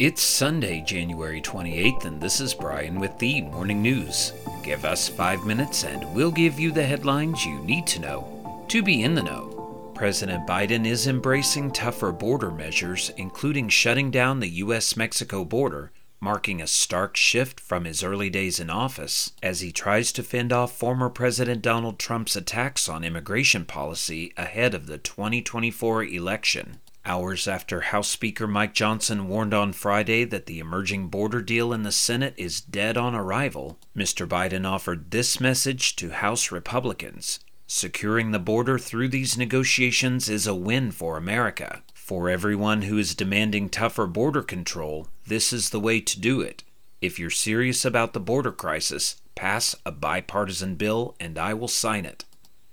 It's Sunday, January 28th, and this is Brian with the Morning News. Give us five minutes and we'll give you the headlines you need to know to be in the know. President Biden is embracing tougher border measures, including shutting down the U.S. Mexico border, marking a stark shift from his early days in office as he tries to fend off former President Donald Trump's attacks on immigration policy ahead of the 2024 election. Hours after House Speaker Mike Johnson warned on Friday that the emerging border deal in the Senate is dead on arrival, Mr. Biden offered this message to House Republicans Securing the border through these negotiations is a win for America. For everyone who is demanding tougher border control, this is the way to do it. If you're serious about the border crisis, pass a bipartisan bill and I will sign it.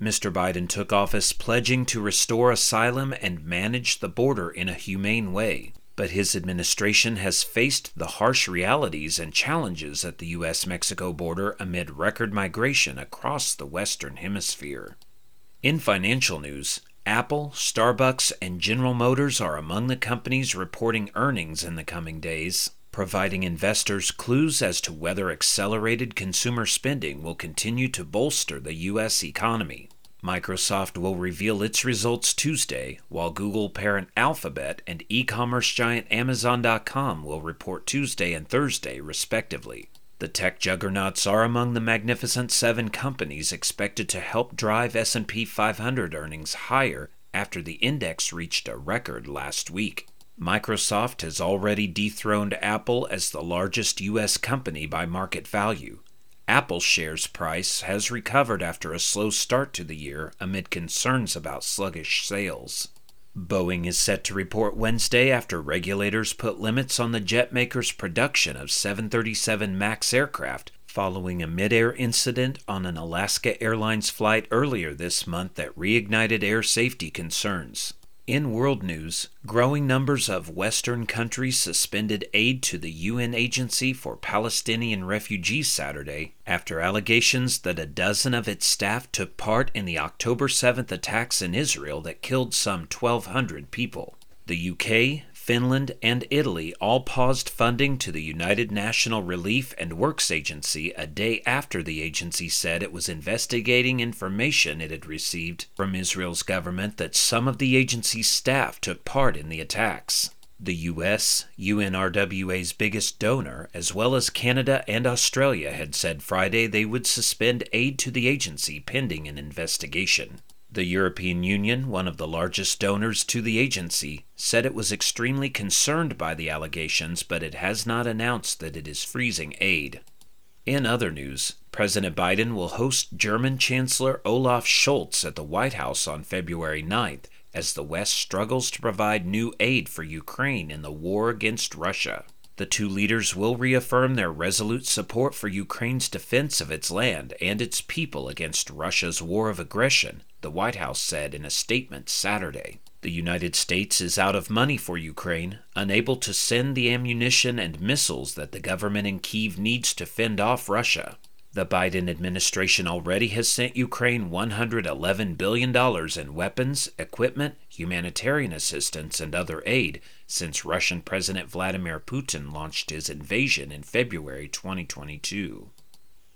Mr. Biden took office pledging to restore asylum and manage the border in a humane way, but his administration has faced the harsh realities and challenges at the U.S. Mexico border amid record migration across the Western Hemisphere. In financial news, Apple, Starbucks, and General Motors are among the companies reporting earnings in the coming days providing investors clues as to whether accelerated consumer spending will continue to bolster the U.S. economy. Microsoft will reveal its results Tuesday, while Google parent Alphabet and e commerce giant Amazon.com will report Tuesday and Thursday, respectively. The tech juggernauts are among the magnificent 7 companies expected to help drive S&P 500 earnings higher after the index reached a record last week. Microsoft has already dethroned Apple as the largest U.S. company by market value. Apple's shares price has recovered after a slow start to the year amid concerns about sluggish sales. Boeing is set to report Wednesday after regulators put limits on the jet maker's production of 737 MAX aircraft following a mid-air incident on an Alaska Airlines flight earlier this month that reignited air safety concerns. In world news, growing numbers of Western countries suspended aid to the UN Agency for Palestinian Refugees Saturday after allegations that a dozen of its staff took part in the October 7th attacks in Israel that killed some 1,200 people. The UK, Finland, and Italy all paused funding to the United Nations Relief and Works Agency a day after the agency said it was investigating information it had received from Israel's government that some of the agency's staff took part in the attacks. The U.S., UNRWA's biggest donor, as well as Canada and Australia, had said Friday they would suspend aid to the agency pending an investigation. The European Union, one of the largest donors to the agency, said it was extremely concerned by the allegations, but it has not announced that it is freezing aid. In other news, President Biden will host German Chancellor Olaf Scholz at the White House on February 9th as the West struggles to provide new aid for Ukraine in the war against Russia. The two leaders will reaffirm their resolute support for Ukraine's defense of its land and its people against Russia's war of aggression, the White House said in a statement Saturday. The United States is out of money for Ukraine, unable to send the ammunition and missiles that the government in Kiev needs to fend off Russia. The Biden administration already has sent Ukraine $111 billion in weapons, equipment, humanitarian assistance, and other aid since Russian President Vladimir Putin launched his invasion in February 2022.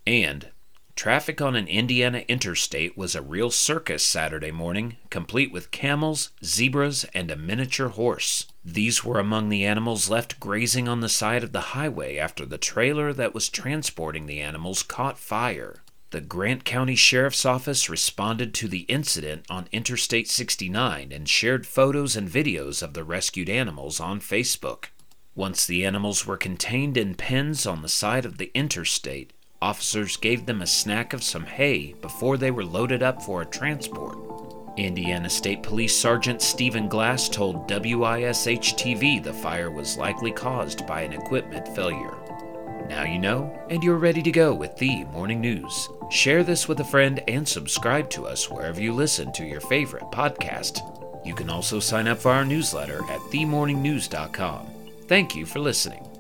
And Traffic on an Indiana interstate was a real circus Saturday morning, complete with camels, zebras, and a miniature horse. These were among the animals left grazing on the side of the highway after the trailer that was transporting the animals caught fire. The Grant County Sheriff's Office responded to the incident on Interstate 69 and shared photos and videos of the rescued animals on Facebook. Once the animals were contained in pens on the side of the interstate, Officers gave them a snack of some hay before they were loaded up for a transport. Indiana State Police Sergeant Stephen Glass told WISH TV the fire was likely caused by an equipment failure. Now you know, and you're ready to go with the morning news. Share this with a friend and subscribe to us wherever you listen to your favorite podcast. You can also sign up for our newsletter at themorningnews.com. Thank you for listening.